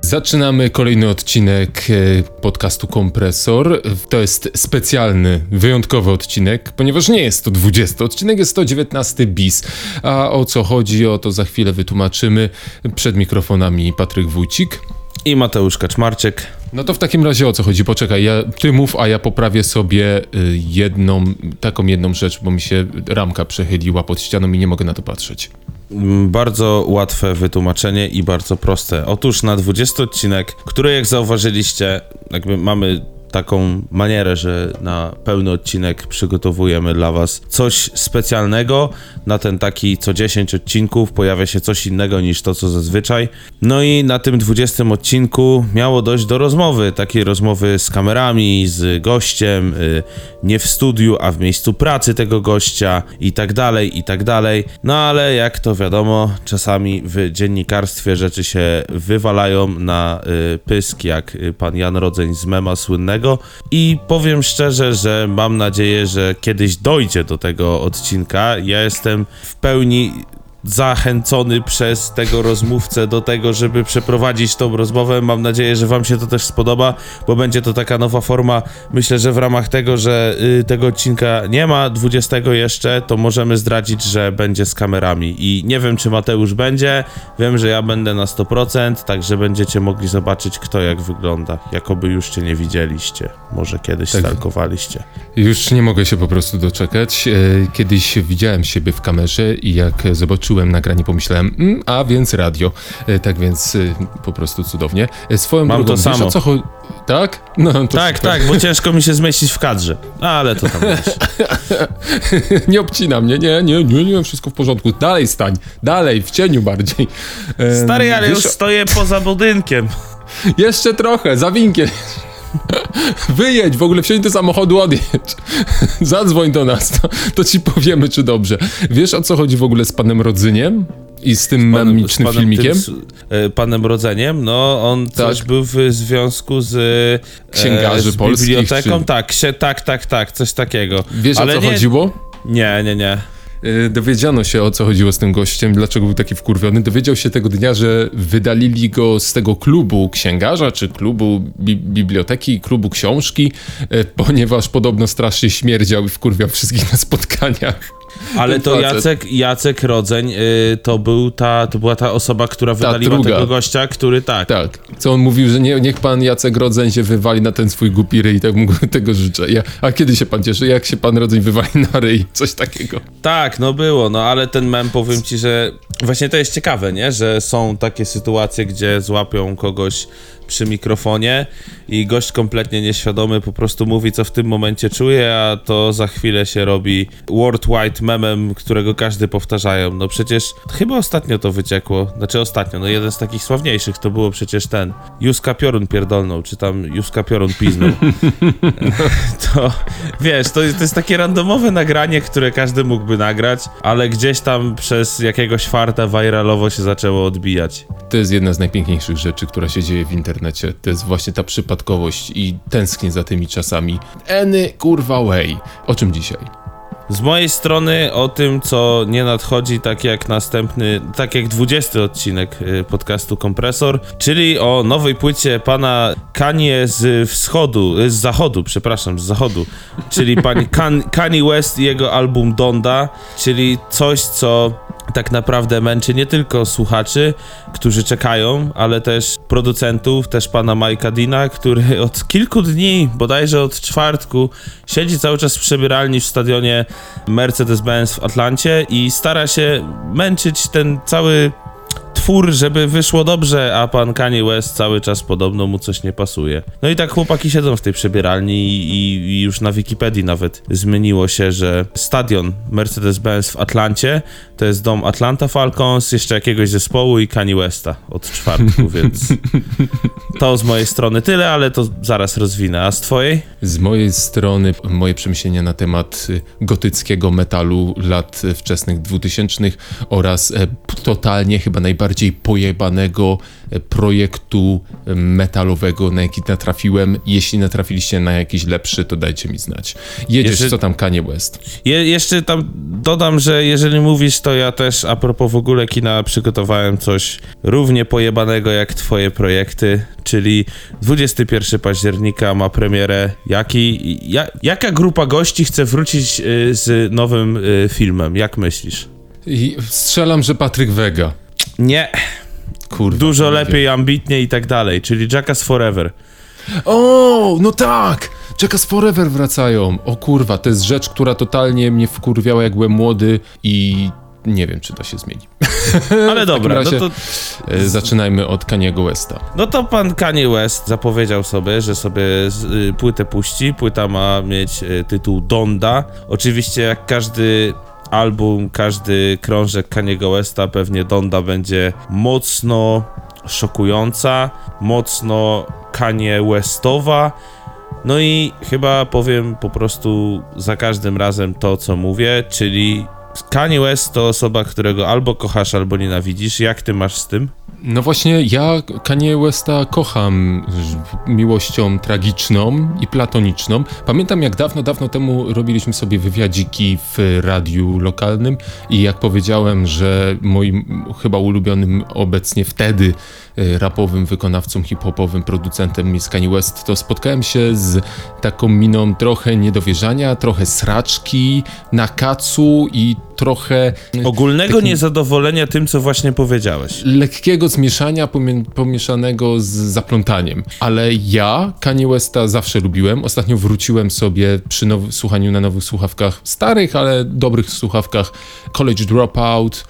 Zaczynamy kolejny odcinek e, podcastu Kompresor. To jest specjalny, wyjątkowy odcinek, ponieważ nie jest to 20 odcinek, jest to 19 bis. A o co chodzi, o to za chwilę wytłumaczymy. Przed mikrofonami Patryk Wójcik. I Mateusz Kaczmarczyk. No to w takim razie o co chodzi? Poczekaj, ja, ty mów, a ja poprawię sobie y, jedną, taką jedną rzecz, bo mi się ramka przechyliła pod ścianą i nie mogę na to patrzeć. Mm, Bardzo łatwe wytłumaczenie i bardzo proste. Otóż na 20 odcinek, który jak zauważyliście, jakby mamy taką manierę, że na pełny odcinek przygotowujemy dla was coś specjalnego. Na ten taki co 10 odcinków pojawia się coś innego niż to, co zazwyczaj. No i na tym 20 odcinku miało dojść do rozmowy, takiej rozmowy z kamerami, z gościem, y, nie w studiu, a w miejscu pracy tego gościa i tak dalej, i tak dalej. No ale jak to wiadomo, czasami w dziennikarstwie rzeczy się wywalają na y, pysk, jak y, pan Jan Rodzeń z mema słynnego. I powiem szczerze, że mam nadzieję, że kiedyś dojdzie do tego odcinka. Ja jestem w pełni zachęcony przez tego rozmówcę do tego, żeby przeprowadzić tą rozmowę. Mam nadzieję, że Wam się to też spodoba, bo będzie to taka nowa forma. Myślę, że w ramach tego, że y, tego odcinka nie ma 20 jeszcze, to możemy zdradzić, że będzie z kamerami. I nie wiem, czy Mateusz będzie. Wiem, że ja będę na 100%, także będziecie mogli zobaczyć, kto jak wygląda. Jakoby już Cię nie widzieliście. Może kiedyś Tak. stalkowaliście. Już nie mogę się po prostu doczekać. E, Kiedyś widziałem siebie w kamerze i jak zobaczyłem nagranie, pomyślałem, mm, a więc radio. E, Tak więc e, po prostu cudownie. E, Swoją Mam drogą, to wiesz, samo. o co chodzi? Tak? No, to Tak, super. tak, bo ciężko mi się zmieścić w kadrze. Ale to tam wiesz. nie obcina mnie, nie, nie, nie, nie, wszystko w porządku. Dalej stań, dalej, w cieniu bardziej. Stary, ale wiesz, już stoję poza budynkiem. Jeszcze trochę, za winkiem. Wyjedź, w ogóle wsiądź do samochodu, odjedź. Zadzwoń do nas, to, to ci powiemy, czy dobrze. Wiesz, o co chodzi w ogóle z panem Rodzyniem? I z tym Panem- memicznym z panem filmikiem? tym s- e, panem Rodzeniem, no on coś był w związku z e, Księgarzy z polskich, biblioteką, czy- tak, się, tak, tak, tak, coś takiego. Wiesz, Ale o co nie, chodziło? Nie, nie, nie. Yy, Dowiedziano się o co chodziło z tym gościem, dlaczego był taki wkurwiony. Dowiedział się tego dnia, że wydalili go z tego klubu księgarza, czy klubu bi biblioteki, klubu książki, yy, ponieważ podobno strasznie śmierdział i wkurwiał wszystkich na spotkaniach. Ale to. Jacek, Jacek Rodzeń y, to, był ta, to była ta osoba, która wydaliła druga. tego gościa, który tak. Tak, co on mówił, że nie, niech pan Jacek Rodzeń się wywali na ten swój głupi ryj, tak mu tego życzę. Ja, a kiedy się pan cieszy? Jak się pan Rodzeń wywali na ryj? Coś takiego. Tak, no było, no ale ten mem powiem ci, że właśnie to jest ciekawe, nie? Że są takie sytuacje, gdzie złapią kogoś przy mikrofonie i gość kompletnie nieświadomy po prostu mówi, co w tym momencie czuje, a to za chwilę się robi worldwide memem, którego każdy powtarzają. No przecież chyba ostatnio to wyciekło, znaczy ostatnio, no jeden z takich sławniejszych to było przecież ten Juska Piorun pierdolnął, czy tam Juska Piorun piznął. to wiesz, to to jest takie randomowe nagranie, które każdy mógłby nagrać, ale gdzieś tam przez jakiegoś farta viralowo się zaczęło odbijać. To jest jedna z najpiękniejszych rzeczy, która się dzieje w internecie. To jest właśnie ta przypadkowość i tęsknię za tymi czasami. Any kurwa way. O czym dzisiaj? Z mojej strony o tym, co nie nadchodzi, tak jak następny, tak jak 20 odcinek y, podcastu Kompresor, czyli o nowej płycie pana Kanye z wschodu, y, z zachodu, przepraszam, z zachodu, czyli pani kan, Kanye West i jego album Donda, czyli coś, co tak naprawdę męczy nie tylko słuchaczy, którzy czekają, ale też producentów, też pana Mike'a Dina, który od kilku dni, bodajże od czwartku, siedzi cały czas w przebieralni w stadionie Mercedes-Benz w Atlancie i stara się męczyć ten cały twór, żeby wyszło dobrze, a pan Kanye West cały czas podobno mu coś nie pasuje. No i tak chłopaki siedzą w tej przebieralni i, i, i już na Wikipedii nawet zmieniło się, że stadion Mercedes-Benz w Atlancie to jest dom Atlanta Falcons, jeszcze jakiegoś zespołu i Kanye Westa od czwartku, więc to z mojej strony tyle, ale to zaraz rozwinę. A z twojej? Z mojej strony moje przemyślenia na temat y, gotyckiego metalu lat wczesnych 2000 oraz e, totalnie chyba najbardziej najbardziej pojebanego e, projektu e, metalowego, na jaki natrafiłem. Jeśli natrafiliście na jakiś lepszy, to dajcie mi znać. Jedziesz, Jeszcze- co tam Kanye West? Je, jeszcze tam dodam, że jeżeli mówisz, to ja też a propos w ogóle kina przygotowałem coś równie pojebanego jak twoje projekty, czyli 21 października ma premierę. Jaki, ja, jaka grupa gości chce wrócić y, z nowym filmem? Jak myślisz? I strzelam, że Patryk Wega. Nie, Kurwa. dużo lepiej, ambitnie i tak dalej, czyli Jackass Forever. O, no tak! Jackass Forever wracają. O kurwa, to jest rzecz, która totalnie mnie wkurwiała, jak byłem młody i nie wiem, czy to się zmieni. Ale dobra, razie- no to E, Zaczynajmy od Kaniego Westa. No to pan Kanye West zapowiedział sobie, że sobie y, płytę puści. Płyta ma mieć y, tytuł Donda. Oczywiście jak każdy album, każdy krążek Kaniego Westa, pewnie Donda będzie mocno szokująca, mocno Kanye Westowa. No i chyba powiem po prostu za każdym razem to, co mówię, czyli Kanye West to osoba, którego albo kochasz, albo nienawidzisz. Jak ty masz z tym? No właśnie, ja Kanye Westa kocham miłością tragiczną i platoniczną. Pamiętam jak dawno, dawno temu robiliśmy sobie wywiadziki w radiu lokalnym i jak powiedziałem, że moim chyba ulubionym obecnie wtedy e, rapowym wykonawcą, hip-hopowym producentem jest Kanye West, to spotkałem się z taką miną trochę niedowierzania, trochę sraczki, nakacu i trochę Ogólnego Takim- niezadowolenia tym, co właśnie powiedziałeś. lekkiego zmieszania pomie- pomieszanego z zaplątaniem. Ale ja Kanye Westa zawsze lubiłem. Ostatnio wróciłem sobie przy now- słuchaniu na nowych słuchawkach, starych, ale dobrych słuchawkach College Dropout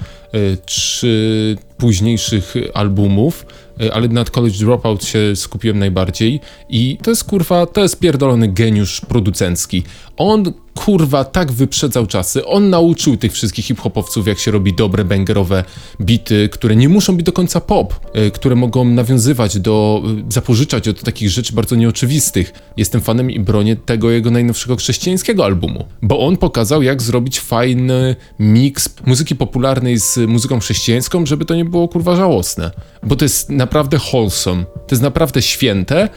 czy późniejszych albumów. y, Ale nad College Dropout się skupiłem najbardziej i to jest kurwa, to jest pierdolony geniusz producencki. On kurwa tak wyprzedzał czasy, on nauczył tych wszystkich hip-hopowców jak się robi dobre bangerowe bity, które nie muszą być do końca pop, y, które mogą nawiązywać do, zapożyczać od takich rzeczy bardzo nieoczywistych. Jestem fanem i bronię tego jego najnowszego chrześcijańskiego albumu, bo on pokazał jak zrobić fajny miks muzyki popularnej z muzyką chrześcijańską, żeby to nie było kurwa żałosne, bo to jest naprawdę wholesome, to jest naprawdę święte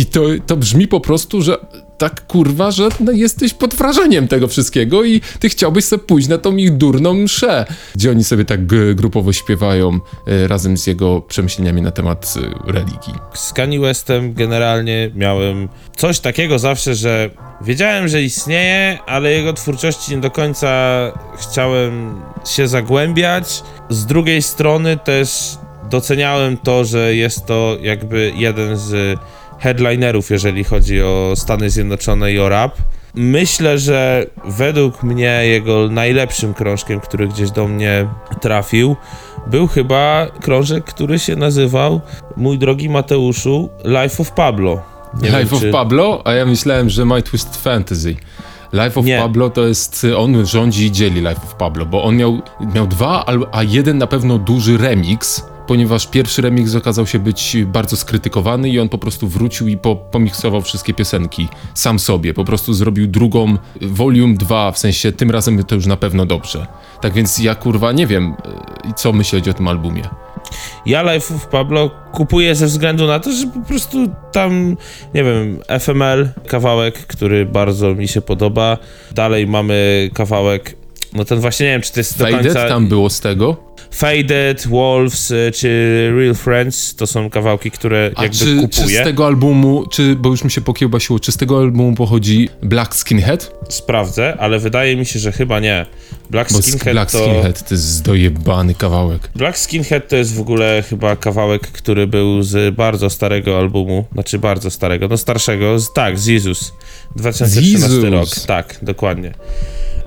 i to, to brzmi po prostu, że tak kurwa, że no, jesteś pod wrażeniem tego wszystkiego i ty chciałbyś sobie pójść na tą ich durną mszę, gdzie oni sobie tak g- grupowo śpiewają e, razem z jego przemyśleniami na temat e, religii. Z Kanye Westem generalnie miałem coś takiego zawsze, że wiedziałem, że istnieje, ale jego twórczości nie do końca chciałem się zagłębiać. Z drugiej strony też doceniałem to, że jest to jakby jeden z headlinerów, jeżeli chodzi o Stany Zjednoczone i o rap. Myślę, że według mnie jego najlepszym krążkiem, który gdzieś do mnie trafił, był chyba krążek, który się nazywał, mój drogi Mateuszu, Life of Pablo. Nie Life wiem, of czy- Pablo, a ja myślałem, że My Twist Fantasy. Life of Nie. Pablo to jest, on rządzi i dzieli Life of Pablo, bo on miał, miał dwa, a jeden na pewno duży remix, ponieważ pierwszy remix okazał się być bardzo skrytykowany i on po prostu wrócił i po, pomiksował wszystkie piosenki sam sobie, po prostu zrobił drugą, volume 2, w sensie tym razem to już na pewno dobrze. Tak więc ja kurwa nie wiem, e, co myśleć o tym albumie. Ja Life of Pablo kupuję ze względu na to, że po prostu tam, nie wiem, FML, kawałek, który bardzo mi się podoba. Dalej mamy kawałek, no ten właśnie nie wiem, czy to jest do Faded końca... tam było z tego, Faded, Wolves y, czy Real Friends to są kawałki, które A jakby czy, czy kupuję. z tego albumu, czy, bo już mi się pokiełbasiło, czy z tego albumu pochodzi Black Skinhead? Sprawdzę, ale wydaje mi się, że chyba nie. Black Bo Skinhead Black to... Skinhead to jest dojebany kawałek. Black Skinhead to jest w ogóle chyba kawałek, który był z bardzo starego albumu, znaczy bardzo starego, no starszego, z, tak, z Jezus, 2013 Jezus. rok, tak, dokładnie.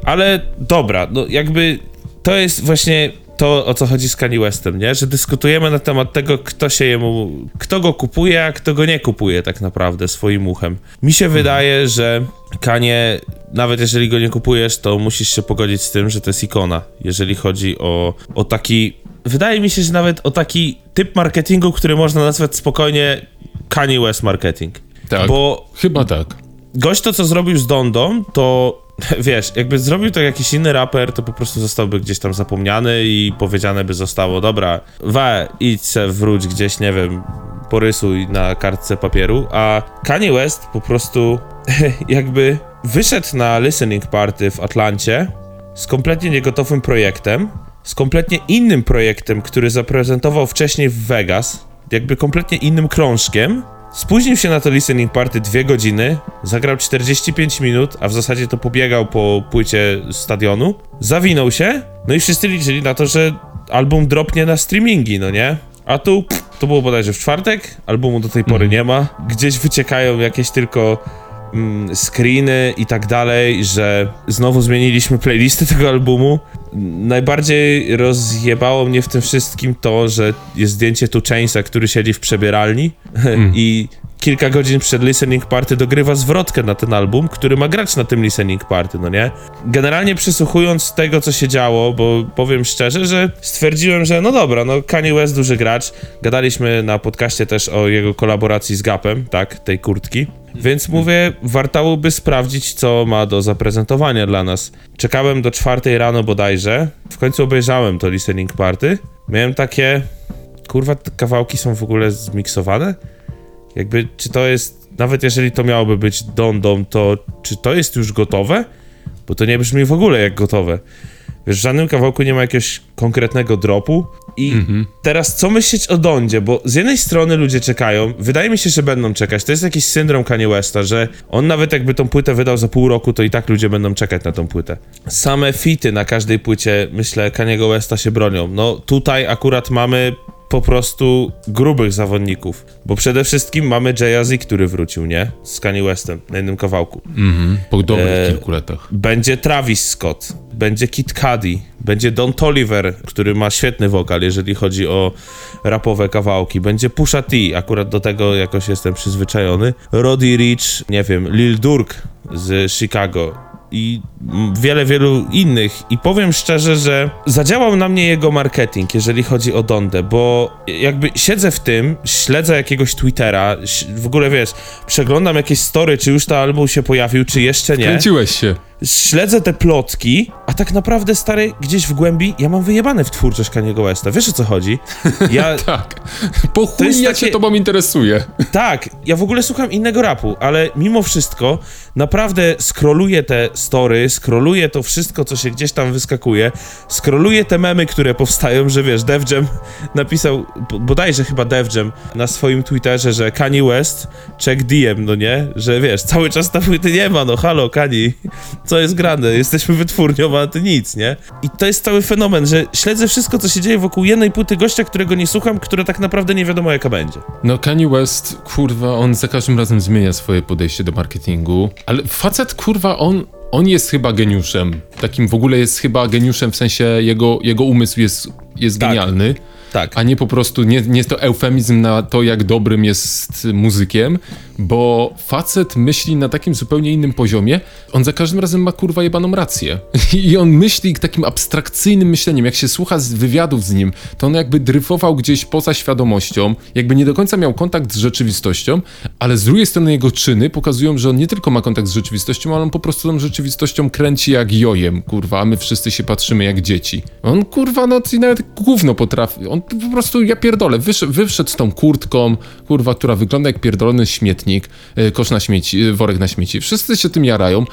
Ale dobra, no jakby to jest właśnie to, o co chodzi z Kanye Westem, nie? Że dyskutujemy na temat tego, kto się jemu, kto go kupuje, a kto go nie kupuje tak naprawdę swoim uchem. Mi się wydaje, że Kanye, nawet jeżeli go nie kupujesz, to musisz się pogodzić z tym, że to jest ikona, jeżeli chodzi o, o taki, wydaje mi się, że nawet o taki typ marketingu, który można nazwać spokojnie Kanye West marketing. Tak. Bo Chyba tak. gość to, co zrobił z Dondą, to wiesz, jakby zrobił to jakiś inny raper, to po prostu zostałby gdzieś tam zapomniany i powiedziane by zostało, dobra, we, idź se, wróć gdzieś, nie wiem, porysuj na kartce papieru, a Kanye West po prostu jakby wyszedł na listening party w Atlancie z kompletnie niegotowym projektem, z kompletnie innym projektem, który zaprezentował wcześniej w Vegas, jakby kompletnie innym krążkiem. Spóźnił się na to listening party dwie godziny, zagrał 45 minut, a w zasadzie to pobiegał po płycie stadionu, zawinął się, no i wszyscy liczyli na to, że album dropnie na streamingi, no nie? A tu pff, to było bodajże w czwartek, albumu do tej pory nie ma. Gdzieś wyciekają jakieś tylko mm, screeny i tak dalej, że znowu zmieniliśmy playlisty tego albumu. Najbardziej rozjebało mnie w tym wszystkim to, że jest zdjęcie tu Chainsa, który siedzi w przebieralni i kilka godzin przed listening party dogrywa zwrotkę na ten album, który ma grać na tym listening party, no nie? Generalnie przysłuchując tego, co się działo, bo powiem szczerze, że stwierdziłem, że no dobra, no Kanye West duży gracz. Gadaliśmy na podcaście też o jego kolaboracji z Gapem, tak, tej kurtki. Więc mówię, wartałoby sprawdzić, co ma do zaprezentowania dla nas. Czekałem do czwartej rano bodajże. W końcu obejrzałem to listening party. Miałem takie... Kurwa, te kawałki są w ogóle zmiksowane? Jakby, czy to jest... Nawet jeżeli to miałoby być Don Dom, to czy to jest już gotowe? Bo to nie brzmi w ogóle jak gotowe. Wiesz, w żadnym kawałku nie ma jakiegoś konkretnego dropu. I teraz co myśleć o Dondzie? Bo z jednej strony ludzie czekają, wydaje mi się, że będą czekać. To jest jakiś syndrom Kanye Westa, że on nawet jakby tą płytę wydał za pół roku, to i tak ludzie będą czekać na tą płytę. Same fity na każdej płycie, myślę, Kaniego Westa się bronią. No tutaj akurat mamy po prostu grubych zawodników. Bo przede wszystkim mamy Jay Z, który wrócił, nie? Z Kanye Westem na jednym kawałku. Mhm, po dobrych E, kilku latach. Będzie Travis Scott, będzie Kid Cudi, będzie Don Toliver, który ma świetny wokal, jeżeli chodzi o rapowe kawałki, będzie Pusha T, akurat do tego jakoś jestem przyzwyczajony, Roddy Rich, nie wiem, Lil Durk z Chicago i wiele, wielu innych. I powiem szczerze, że zadziałał na mnie jego marketing, jeżeli chodzi o Dondę, bo jakby siedzę w tym, śledzę jakiegoś Twittera, w ogóle wiesz, przeglądam jakieś story, czy już ta album się pojawił, czy jeszcze nie Kręciłeś się. Śledzę te plotki, a tak naprawdę, stary, gdzieś w głębi, ja mam wyjebane w twórczość Kaniego Westa. Wiesz o co chodzi? Ja, Tak. Po chuj jest ja takie- się tobą interesuję. tak, ja w ogóle słucham innego rapu, ale mimo wszystko, naprawdę scrolluję te story, scrolluję to wszystko, co się gdzieś tam wyskakuje, scrolluję te memy, które powstają, że wiesz, Def Jam napisał, bodajże chyba Def Jam na swoim Twitterze, że Kanye West, check DM, no nie? Że wiesz, cały czas ta płyty nie ma, no halo, Kanye, co jest grane? Jesteśmy wytwórnią, a ty nic, nie? I to jest cały fenomen, że śledzę wszystko, co się dzieje wokół jednej płyty gościa, którego nie słucham, która tak naprawdę nie wiadomo jaka będzie. No Kanye West, kurwa, on za każdym razem zmienia swoje podejście do marketingu, ale facet, kurwa, on, on jest chyba geniuszem. Takim w ogóle jest chyba geniuszem, w sensie jego, jego umysł jest, jest Tak. genialny. Tak. A nie po prostu, nie, nie jest to eufemizm na to, jak dobrym jest muzykiem, bo facet myśli na takim zupełnie innym poziomie. On za każdym razem ma kurwa jebaną rację. I on myśli takim abstrakcyjnym myśleniem. Jak się słucha z wywiadów z nim, to on jakby dryfował gdzieś poza świadomością, jakby nie do końca miał kontakt z rzeczywistością, ale z drugiej strony jego czyny pokazują, że on nie tylko ma kontakt z rzeczywistością, ale on po prostu tą rzeczywistością kręci jak jojem, kurwa, a my wszyscy się patrzymy jak dzieci. On kurwa, no i nawet gówno potrafi. On po prostu, ja pierdolę, wyszedł, wyszedł z tą kurtką, kurwa, która wygląda jak pierdolony śmietnik, e, kosz na śmieci, e, worek na śmieci. Wszyscy się tym jarają.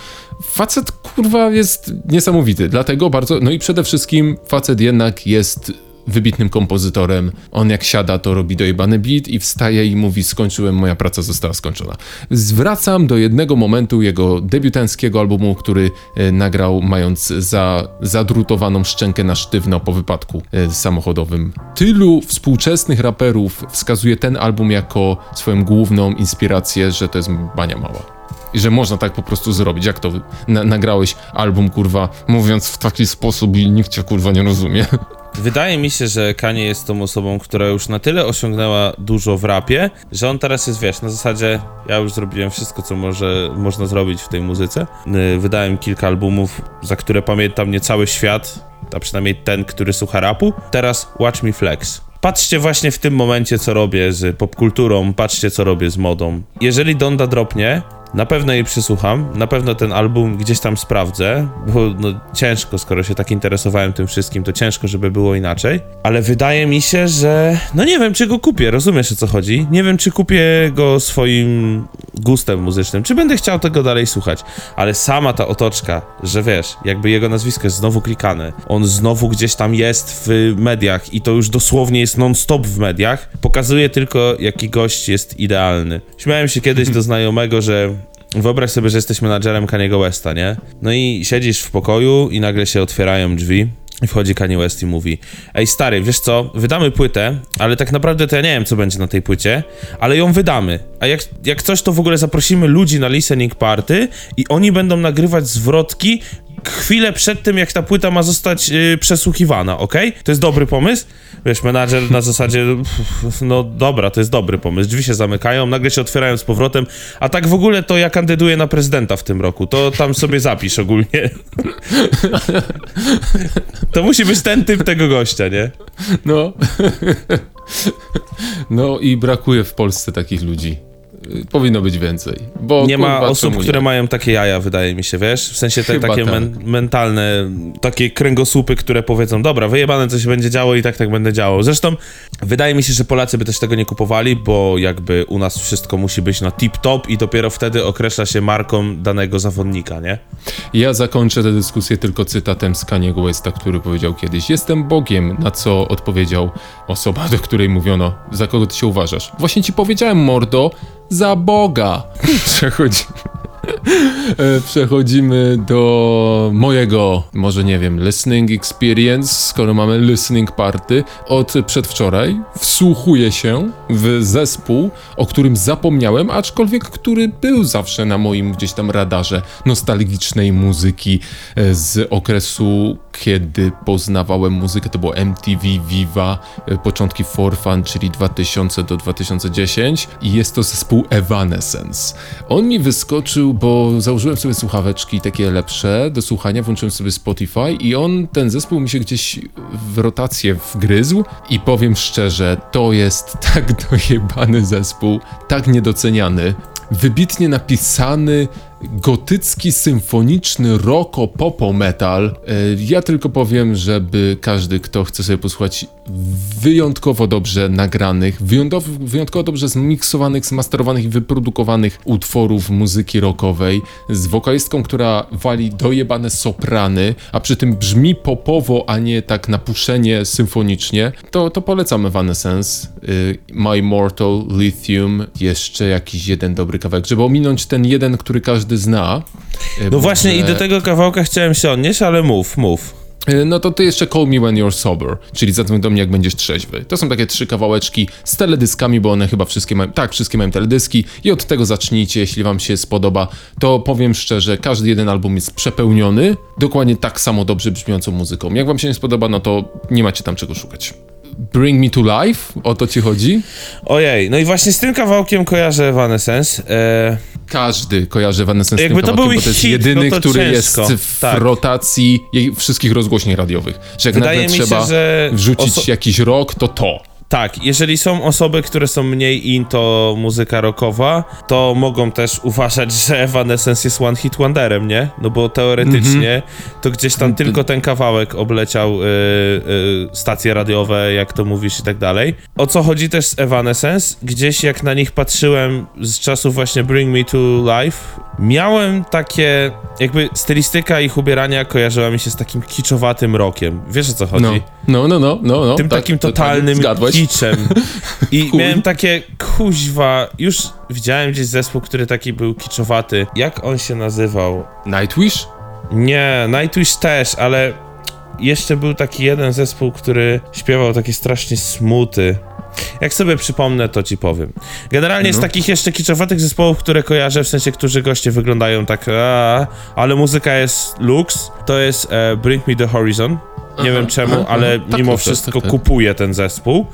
Facet, kurwa, jest niesamowity, dlatego bardzo, no i przede wszystkim facet jednak jest wybitnym kompozytorem. On jak siada, to robi dojebany beat i wstaje i mówi skończyłem, moja praca została skończona. Zwracam do jednego momentu jego debiutanckiego albumu, który e, nagrał mając za, zadrutowaną szczękę na sztywno po wypadku e, samochodowym. Tylu współczesnych raperów wskazuje ten album jako swoją główną inspirację, że to jest bania mała. I że można tak po prostu zrobić. Jak to na, nagrałeś album, kurwa, mówiąc w taki sposób i nikt cię, kurwa, nie rozumie. Wydaje mi się, że Kanye jest tą osobą, która już na tyle osiągnęła dużo w rapie, że on teraz jest, wiesz, na zasadzie ja już zrobiłem wszystko, co może, można zrobić w tej muzyce. Yy, Wydałem kilka albumów, za które pamiętam nie cały świat, a przynajmniej ten, który słucha rapu. Teraz Watch Me Flex. Patrzcie właśnie w tym momencie, co robię z popkulturą, patrzcie, co robię z modą. Jeżeli Donda dropnie, Na pewno jej przysłucham, na pewno ten album gdzieś tam sprawdzę, bo no, ciężko, skoro się tak interesowałem tym wszystkim, to ciężko, żeby było inaczej. Ale wydaje mi się, że. No nie wiem, czy go kupię, rozumiesz o co chodzi? Nie wiem, czy kupię go swoim gustem muzycznym, czy będę chciał tego dalej słuchać. Ale sama ta otoczka, że wiesz, jakby jego nazwisko jest znowu klikane, on znowu gdzieś tam jest w mediach i to już dosłownie jest non-stop w mediach, pokazuje tylko, jaki gość jest idealny. Śmiałem się kiedyś do znajomego, że Wyobraź sobie, że jesteś menadżerem Kaniego Westa, nie? No i siedzisz w pokoju i nagle się otwierają drzwi. I wchodzi Kanye West i mówi: Ej, stary, wiesz co, wydamy płytę, ale tak naprawdę to ja nie wiem, co będzie na tej płycie, ale ją wydamy. A jak, jak coś, to w ogóle zaprosimy ludzi na listening party i oni będą nagrywać zwrotki chwilę przed tym, jak ta płyta ma zostać yy, przesłuchiwana, ok? To jest dobry pomysł? Wiesz, menadżer na zasadzie, no dobra, to jest dobry pomysł. Drzwi się zamykają, nagle się otwierają z powrotem, a tak w ogóle to ja kandyduję na prezydenta w tym roku, to tam sobie zapisz ogólnie. To musi być ten typ tego gościa, nie? No. No i brakuje w Polsce takich ludzi. Y, Powinno być więcej. Bo, Nie ma kurwa, osób, czemu które nie? mają takie jaja, wydaje mi się, wiesz? W sensie te Chyba takie tak. men mentalne, takie kręgosłupy, które powiedzą, dobra, wyjebane co się będzie działo i tak tak będę działał. Zresztą wydaje mi się, że Polacy by też tego nie kupowali, bo jakby u nas wszystko musi być na tip-top i dopiero wtedy określa się marką danego zawodnika, nie? Ja zakończę tę dyskusję tylko cytatem z Kaniego Westa, który powiedział kiedyś: Jestem Bogiem, na co odpowiedział osoba, do której mówiono: Za kogo ty się uważasz? Właśnie ci powiedziałem, mordo, za Boga. Przechodzimy. E, Przechodzimy do mojego, może nie wiem, listening experience, skoro mamy listening party. Od przedwczoraj wsłuchuję się w zespół, o którym zapomniałem, aczkolwiek który był zawsze na moim gdzieś tam radarze nostalgicznej muzyki e, z okresu, kiedy poznawałem muzykę. To było MTV Viva, e, początki For Fun, czyli 2000 do 2010 i jest to zespół Evanescence. On mi wyskoczył, bo założyłem sobie słuchaweczki takie lepsze do słuchania, włączyłem sobie Spotify i on, ten zespół mi się gdzieś w rotację wgryzł i powiem szczerze, to jest tak dojebany zespół, tak niedoceniany, wybitnie napisany, gotycki, symfoniczny roko popo metal. E, Ja tylko powiem, żeby każdy, kto chce sobie posłuchać wyjątkowo dobrze nagranych, wyjątkowo, dobrze zmiksowanych, zmasterowanych i wyprodukowanych utworów muzyki rockowej z wokalistką, która wali dojebane soprany, a przy tym brzmi popowo, a nie tak na puszenie symfonicznie, to, to polecam Evanescence, y, My Mortal, Lithium, jeszcze jakiś jeden dobry kawałek, żeby ominąć ten jeden, który każdy zna. Y, No właśnie może- i do tego kawałka chciałem się odnieść, ale mów, mów. Y, No to ty jeszcze Call Me When You're Sober, czyli zadzwoń do mnie jak będziesz trzeźwy. To są takie trzy kawałeczki z teledyskami, bo one chyba wszystkie mają, tak, wszystkie mają teledyski i od tego zacznijcie, jeśli wam się spodoba, to powiem szczerze, każdy jeden album jest przepełniony, dokładnie tak samo dobrze brzmiącą muzyką. Jak wam się nie spodoba, no to nie macie tam czego szukać. Bring Me To Life, o to ci chodzi? Ojej, no i właśnie z tym kawałkiem kojarzę Evanescence. E, Każdy kojarzy Evanescence z tym Jakby to kawałkiem, był bo to jest hit, jedyny, no to który ciężko. jest w Tak. rotacji wszystkich rozgłośni radiowych. Że jak Wydaje nagle się, trzeba że wrzucić jakiś rok, to to. Tak, jeżeli są osoby, które są mniej into muzyka rockowa, to mogą też uważać, że Evanescence jest one hit wonderem, nie? No bo teoretycznie to gdzieś tam tylko ten kawałek obleciał y, y, stacje radiowe, jak to mówisz i tak dalej. O co chodzi też z Evanescence? Gdzieś jak na nich patrzyłem z czasów właśnie Bring Me To Life, miałem takie, jakby stylistyka ich ubierania kojarzyła mi się z takim kiczowatym rockiem. Wiesz o co chodzi? No, no, no, no, no. no tym tak, takim to- tak, totalnym kiczem. I miałem takie, kuźwa, już widziałem gdzieś zespół, który taki był kiczowaty. Jak on się nazywał? Nightwish? Nie, Nightwish też, ale jeszcze był taki jeden zespół, który śpiewał takie strasznie smuty. Jak sobie przypomnę, to ci powiem. Generalnie z No. takich jeszcze kiczowatych zespołów, które kojarzę, w sensie, którzy goście wyglądają tak, a, ale muzyka jest lux, to jest e, Bring Me The Horizon. Nie wiem czemu, aha, ale aha. Tak, mimo tak, wszystko tak, tak. kupuję ten zespół.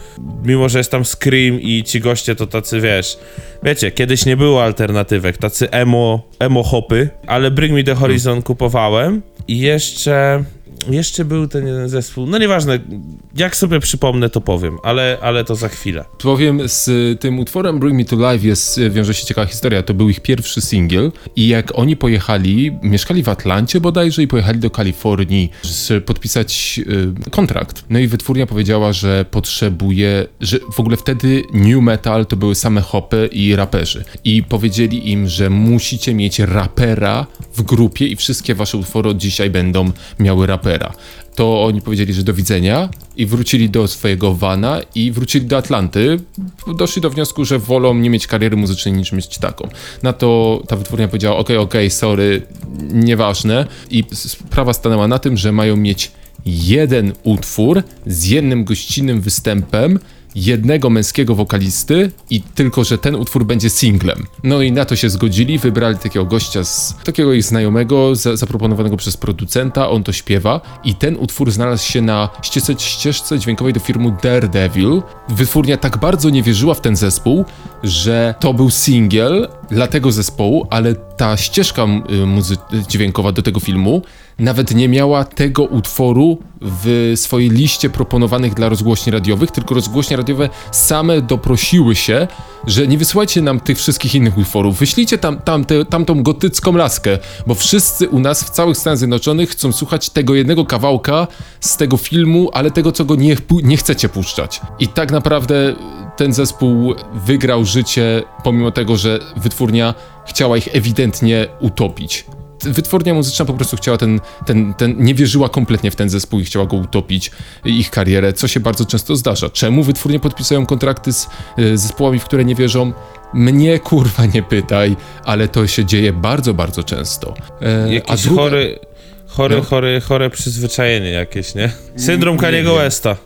Mimo, że jest tam Scream i ci goście to tacy, wiesz... Wiecie, kiedyś nie było alternatywek, tacy emo, emo hopy, ale Bring Me The Horizon kupowałem. I jeszcze... jeszcze był ten zespół, no nieważne, jak sobie przypomnę, to powiem, ale, ale to za chwilę. Powiem, z tym utworem Bring Me To Life jest, wiąże się ciekawa historia. To był ich pierwszy singiel i jak oni pojechali, mieszkali w Atlancie bodajże i pojechali do Kalifornii, żeby podpisać y, kontrakt. No i wytwórnia powiedziała, że potrzebuje, że w ogóle wtedy new metal to były same hopy i raperzy. I powiedzieli im, że musicie mieć rapera w grupie i wszystkie wasze utwory od dzisiaj będą miały rapera to oni powiedzieli, że do widzenia i wrócili do swojego vana i wrócili do Atlanty. Doszli do wniosku, że wolą nie mieć kariery muzycznej niż mieć taką. Na to ta wytwórnia powiedziała, okej, okay, okay, sorry, nieważne. I sprawa stanęła na tym, że mają mieć jeden utwór z jednym gościnnym występem, jednego męskiego wokalisty i tylko, że ten utwór będzie singlem. No i na to się zgodzili, wybrali takiego gościa z takiego ich znajomego, za, zaproponowanego przez producenta, on to śpiewa i ten utwór znalazł się na ścieżce, ścieżce dźwiękowej do filmu Daredevil. Wytwórnia tak bardzo nie wierzyła w ten zespół, że to był singiel dla tego zespołu, ale ta ścieżka y, muzy- dźwiękowa do tego filmu nawet nie miała tego utworu w swojej liście proponowanych dla rozgłośni radiowych, tylko rozgłośnie radiowe same doprosiły się, że nie wysyłajcie nam tych wszystkich innych utworów, wyślijcie tam, tam te, tamtą gotycką laskę, bo wszyscy u nas w całych Stanach Zjednoczonych chcą słuchać tego jednego kawałka z tego filmu, ale tego, co go nie, nie chcecie puszczać. I tak naprawdę ten zespół wygrał życie, pomimo tego, że wytwórnia chciała ich ewidentnie utopić wytwórnia muzyczna po prostu chciała ten, ten, ten, nie wierzyła kompletnie w ten zespół i chciała go utopić, ich karierę, co się bardzo często zdarza. Czemu wytwórnie podpisują kontrakty z y, zespołami, w które nie wierzą? Mnie kurwa nie pytaj, ale to się dzieje bardzo, bardzo często. E, Jakiś druga... chory, chory, no. chory, chore przyzwyczajenie jakieś, nie? Syndrom Kaniego Westa.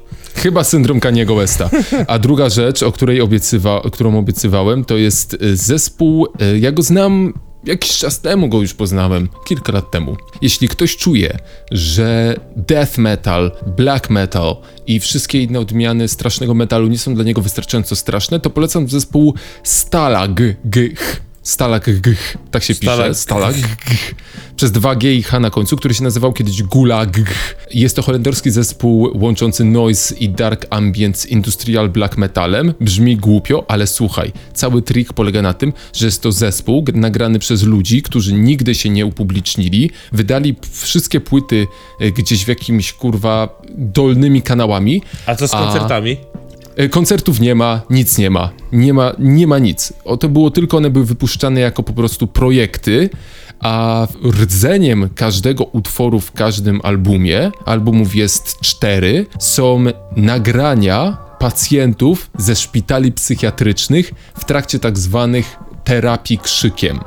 Chyba syndrom Kaniego Westa. A druga rzecz, o której obiecywa, którą obiecywałem, to jest y, zespół, y, ja go znam Jakiś czas temu go już poznałem, kilka lat temu. Jeśli ktoś czuje, że death metal, black metal i wszystkie inne odmiany strasznego metalu nie są dla niego wystarczająco straszne, to polecam zespół Stalag Stalag tak się Stalag. pisze, Stalag przez dwa G i H na końcu, który się nazywał kiedyś Gulag. Jest to holenderski zespół łączący noise i dark ambient z industrial black metalem. Brzmi głupio, ale słuchaj, cały trik polega na tym, że jest to zespół nagrany przez ludzi, którzy nigdy się nie upublicznili, wydali wszystkie płyty e, gdzieś w jakimś kurwa dolnymi kanałami. A co z koncertami? Koncertów nie ma, nic nie ma. Nie ma, nie ma nic. O, to było tylko, one były wypuszczane jako po prostu projekty, a rdzeniem każdego utworu w każdym albumie, albumów jest cztery, są nagrania pacjentów ze szpitali psychiatrycznych w trakcie tak zwanych terapii krzykiem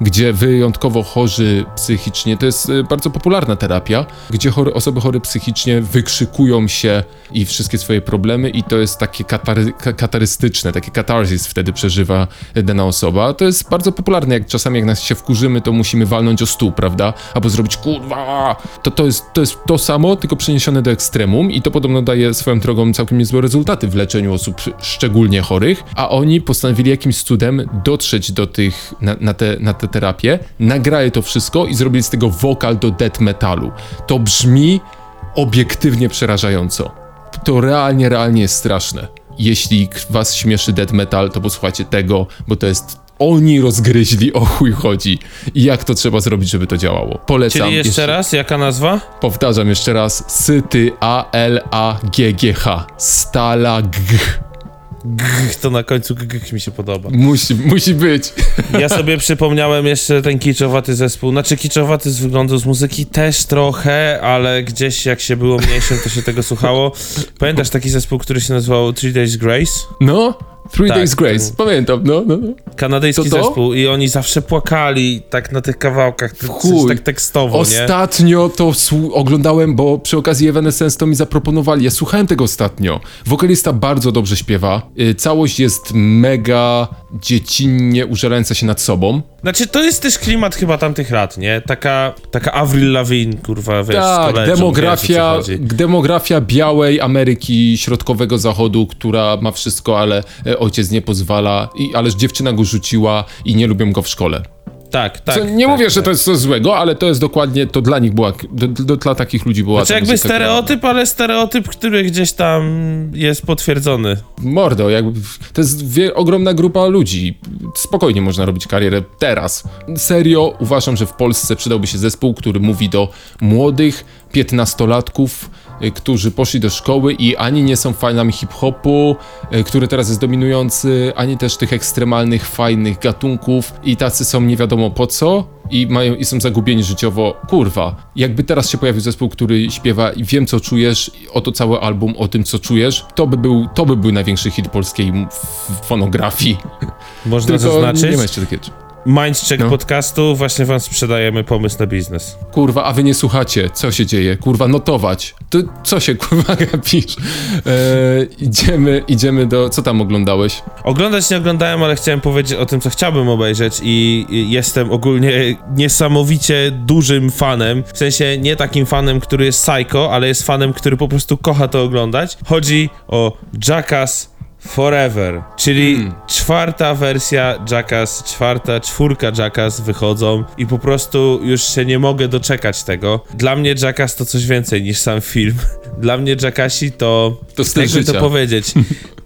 gdzie wyjątkowo chorzy psychicznie, to jest y, bardzo popularna terapia, gdzie chory, osoby chore psychicznie wykrzykują się i wszystkie swoje problemy i to jest takie katary, katarystyczne, takie katarzis wtedy przeżywa dana osoba. To jest bardzo popularne, jak czasami jak nas się wkurzymy, to musimy walnąć o stół, prawda? Albo zrobić kurwa! To, to, jest, to jest to samo, tylko przeniesione do ekstremum i to podobno daje swoją drogą całkiem niezłe rezultaty w leczeniu osób szczególnie chorych, a oni postanowili jakimś cudem dotrzeć do tych, na, na te, na te terapię, nagrali to wszystko i zrobili z tego wokal do death metalu. To brzmi obiektywnie przerażająco. To realnie, realnie jest straszne. Jeśli was śmieszy death metal, to posłuchajcie tego, bo to jest oni rozgryźli, o chuj chodzi. I jak to trzeba zrobić, żeby to działało. Polecam. Czyli jeszcze, jeszcze raz, jaka nazwa? Powtarzam jeszcze raz. Syty A-L-A-G-G-H. Stalag. To na końcu mi się podoba. Musi, musi być. Ja sobie przypomniałem jeszcze ten kiczowaty zespół. Znaczy kiczowaty z wyglądu z muzyki też trochę, ale gdzieś jak się było mniejszym, to się tego słuchało. Pamiętasz taki zespół, który się nazywał Three Days Grace? No, Three tak, Days Grace, pamiętam, no, no, no. Kanadyjski to to? zespół i oni zawsze płakali tak na tych kawałkach, Chuj. tak tekstowo, Ostatnio nie? to oglądałem, bo przy okazji Evanescence to mi zaproponowali, ja słuchałem tego ostatnio. Wokalista bardzo dobrze śpiewa, y, całość jest mega dziecinnie użerająca się nad sobą. Znaczy, to jest też klimat chyba tamtych lat, nie? Taka, taka Avril Lavigne, kurwa, wiesz, Tak, demografia, wiesz, demografia białej Ameryki Środkowego Zachodu, która ma wszystko, ale e, ojciec nie pozwala, i, ależ dziewczyna go rzuciła i nie lubią go w szkole. Tak, tak. Co, nie tak, mówię, że tak. to jest coś złego, ale to jest dokładnie, to dla nich była, do, do, dla takich ludzi była Znaczy jakby stereotyp, ale stereotyp, który gdzieś tam jest potwierdzony. Mordo, jakby to jest wie, ogromna grupa ludzi. Spokojnie można robić karierę teraz. Serio uważam, że w Polsce przydałby się zespół, który mówi do młodych piętnastolatków, którzy poszli do szkoły i ani nie są fanami hip-hopu, y, który teraz jest dominujący, ani też tych ekstremalnych, fajnych gatunków i tacy są nie wiadomo po co i mają i są zagubieni życiowo. Kurwa, jakby teraz się pojawił zespół, który śpiewa i wiem co czujesz, oto cały album o tym co czujesz, to by był, to by był największy hit polskiej fonografii. Można Tylko zaznaczyć, nie ma jeszcze takiego. Mindcheck No. podcastu, właśnie wam sprzedajemy pomysł na biznes. Kurwa, a wy nie słuchacie, co się dzieje? Kurwa, notować. To co się kurwa gapisz? Eee, idziemy, idziemy do... Co tam oglądałeś? Oglądać nie oglądałem, ale chciałem powiedzieć o tym, co chciałbym obejrzeć i i jestem ogólnie niesamowicie dużym fanem. W sensie nie takim fanem, który jest psycho, ale jest fanem, który po prostu kocha to oglądać. Chodzi o Jackass Forever, czyli Hmm. czwarta wersja Jackass, czwarta, czwórka Jackass wychodzą i po prostu już się nie mogę doczekać tego. Dla mnie Jackass to coś więcej niż sam film. Dla mnie Jackassi to... To styl jakby życia. to powiedzieć?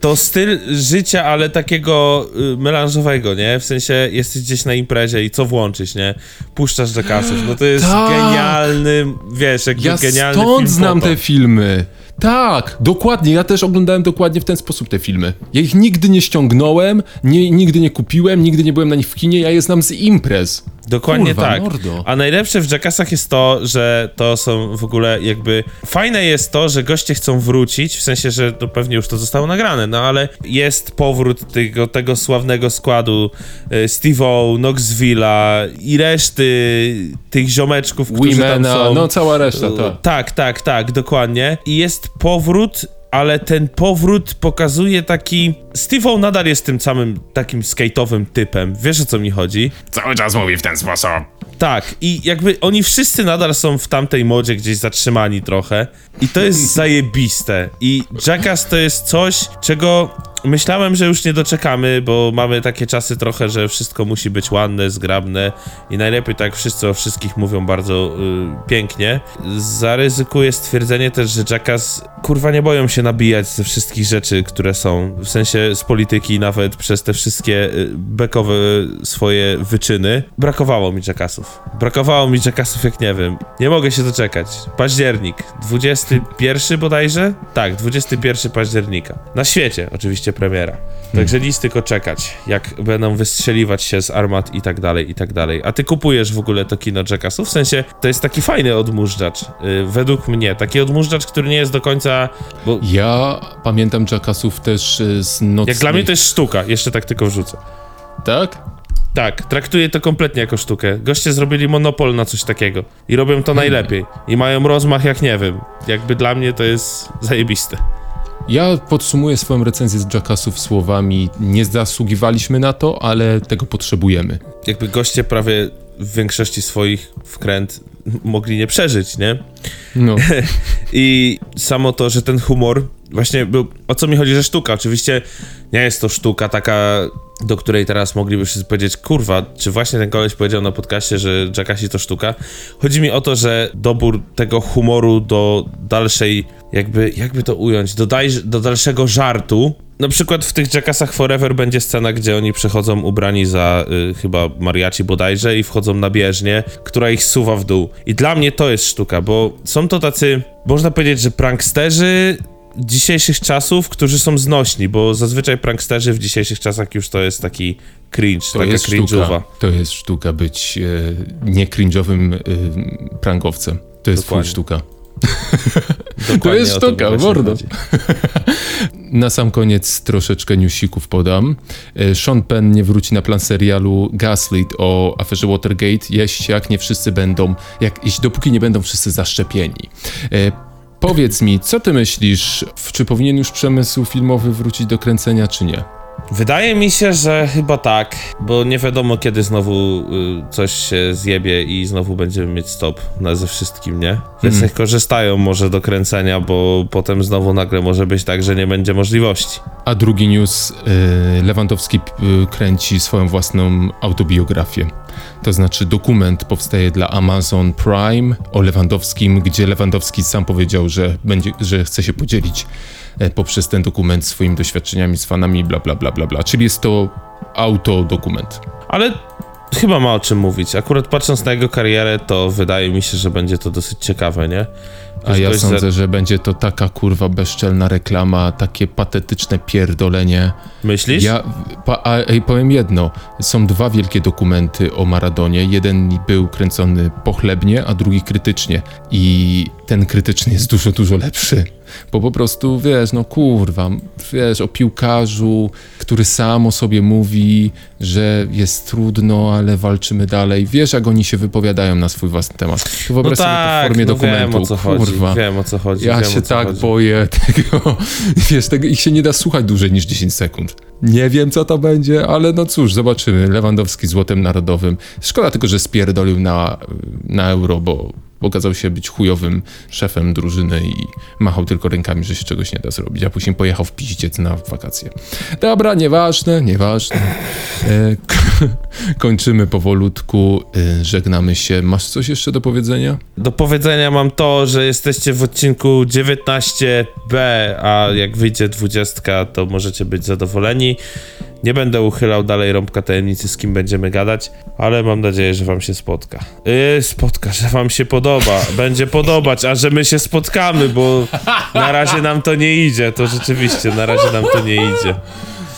To styl życia, ale takiego y, melanżowego, nie? W sensie jesteś gdzieś na imprezie i co włączyć, nie? Puszczasz Jackassów. No to jest Tak. genialny, wiesz, jakby Ja genialny stąd film znam po to. te filmy. Tak, dokładnie. Ja też oglądałem dokładnie w ten sposób te filmy. Ja ich nigdy nie ściągnąłem, nie, nigdy nie kupiłem, nigdy nie byłem na nich w kinie, ja je znam z imprez. Dokładnie Kurwa, tak. mordo. A najlepsze w Jackassach jest to, że to są w ogóle jakby... Fajne jest to, że goście chcą wrócić, w sensie, że to pewnie już to zostało nagrane, no ale jest powrót tego, tego sławnego składu y, Steve-O, Knoxville'a i reszty tych ziomeczków, którzy tam Wimena, są. no cała reszta, tak. Tak, tak, tak, dokładnie. I jest powrót, ale ten powrót pokazuje taki. Steve-O nadal jest tym samym takim skate'owym typem. Wiesz o co mi chodzi? Cały czas mówi w ten sposób. Tak, i jakby oni wszyscy nadal są w tamtej modzie gdzieś zatrzymani trochę. I to jest zajebiste. I Jackass to jest coś, czego myślałem, że już nie doczekamy, bo mamy takie czasy trochę, że wszystko musi być ładne, zgrabne i najlepiej tak wszyscy o wszystkich mówią bardzo y, pięknie. Zaryzykuję stwierdzenie też, że Jackass kurwa nie boją się nabijać ze wszystkich rzeczy, które są, w sensie z polityki nawet przez te wszystkie y, bekowe swoje wyczyny. Brakowało mi Jackassów. Brakowało mi Jackassów jak nie wiem. Nie mogę się doczekać. Październik, 21 bodajże? Tak, 21 października. Na świecie oczywiście premiera. Także nic tylko czekać, jak będą wystrzeliwać się z armat i tak dalej, i tak dalej. A ty kupujesz w ogóle to kino Jackassów? W sensie, to jest taki fajny odmurzacz, yy, według mnie. Taki odmurzacz, który nie jest do końca... Bo Ja pamiętam Jackassów też y, z nocnych... jak dla mnie to jest sztuka, jeszcze tak tylko wrzucę. Tak? Tak, traktuję to kompletnie jako sztukę. Goście zrobili monopol na coś takiego i robią to najlepiej. I mają rozmach jak nie wiem. Jakby dla mnie to jest zajebiste. Ja podsumuję swoją recenzję z Jackassów słowami nie zasługiwaliśmy na to, ale tego potrzebujemy. Jakby goście prawie w większości swoich wkręt mogli nie przeżyć, nie? No, I samo to, że ten humor, właśnie był, o co mi chodzi, że sztuka, oczywiście nie jest to sztuka taka, do której teraz mogliby wszyscy powiedzieć, kurwa, czy właśnie ten koleś powiedział na podcaście, że Jackassi to sztuka. Chodzi mi o to, że dobór tego humoru do dalszej, jakby, jakby to ująć, do, daj, do dalszego żartu, na przykład w tych Jackassach Forever będzie scena, gdzie oni przychodzą ubrani za y, chyba mariaci bodajże i wchodzą na bieżnię, która ich suwa w dół. I dla mnie to jest sztuka, bo są to tacy, można powiedzieć, że pranksterzy dzisiejszych czasów, którzy są znośni, bo zazwyczaj pranksterzy w dzisiejszych czasach już to jest taki cringe, to taka jest cringe'owa. sztuka. To jest sztuka być e, nie cringe'owym e, prankowcem. To jest Dokładnie. sztuka. Dokładnie To jest sztuka, mordo. Na sam koniec troszeczkę newsików podam. E, Sean Penn nie wróci na plan serialu Gaslit o aferze Watergate, jeśli jak nie wszyscy będą, jak, jeśli dopóki nie będą wszyscy zaszczepieni. Powiedz mi, co ty myślisz, czy powinien już przemysł filmowy wrócić do kręcenia, czy nie? Wydaje mi się, że chyba tak, bo nie wiadomo kiedy znowu y, coś się zjebie i znowu będziemy mieć stop na ze wszystkim, nie? Więc niech korzystają może do kręcenia, bo potem znowu nagle może być tak, że nie będzie możliwości. A drugi news, y, Lewandowski y, kręci swoją własną autobiografię. To znaczy dokument powstaje dla Amazon Prime o Lewandowskim, gdzie Lewandowski sam powiedział, że, będzie, że chce się podzielić e, poprzez ten dokument swoimi doświadczeniami z fanami, bla bla bla bla bla. Czyli jest to autodokument. Ale chyba ma o czym mówić. Akurat patrząc na jego karierę, to wydaje mi się, że będzie to dosyć ciekawe, nie? A ja Ktoś za- sądzę, że będzie to taka kurwa bezczelna reklama, takie patetyczne pierdolenie. Myślisz? Ja pa, a, ej, powiem jedno. Są dwa wielkie dokumenty o Maradonie. Jeden był kręcony pochlebnie, a drugi krytycznie. I ten krytyczny jest dużo, dużo lepszy. Bo po prostu, wiesz, no kurwa, wiesz, o piłkarzu, który sam o sobie mówi, że jest trudno, ale walczymy dalej. Wiesz, jak oni się wypowiadają na swój własny temat. To no wyobraź sobie to tak, w formie no dokumentu. wiem o co chodzi, kurwa. wiem o co chodzi. Ja wiem, się tak chodzi. boję tego. Wiesz, tego, ich się nie da słuchać dłużej niż 10 sekund. Nie wiem, co to będzie, ale no cóż, zobaczymy. Lewandowski złotem narodowym. Szkoda tylko, że spierdolił na, na euro, bo okazał się być chujowym szefem drużyny i machał tylko rękami, że się czegoś nie da zrobić, a później pojechał w piździec na wakacje. Dobra, nieważne, nieważne. E, ko- kończymy powolutku, e, żegnamy się. Masz coś jeszcze do powiedzenia? Do powiedzenia mam to, że jesteście w odcinku 19b, a jak wyjdzie 20, to możecie być zadowoleni. Nie będę uchylał dalej rąbka tajemnicy, z kim będziemy gadać, ale mam nadzieję, że wam się spotka. Yy, spotka, że wam się podoba. Będzie podobać, a że my się spotkamy, bo na razie nam to nie idzie. To rzeczywiście, na razie nam to nie idzie.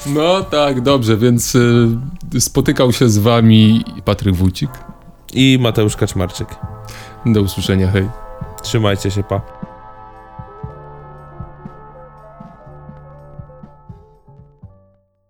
No tak, dobrze, więc y, spotykał się z wami Patryk Wójcik. I Mateusz Kaczmarczyk. Do usłyszenia, hej. Trzymajcie się, pa.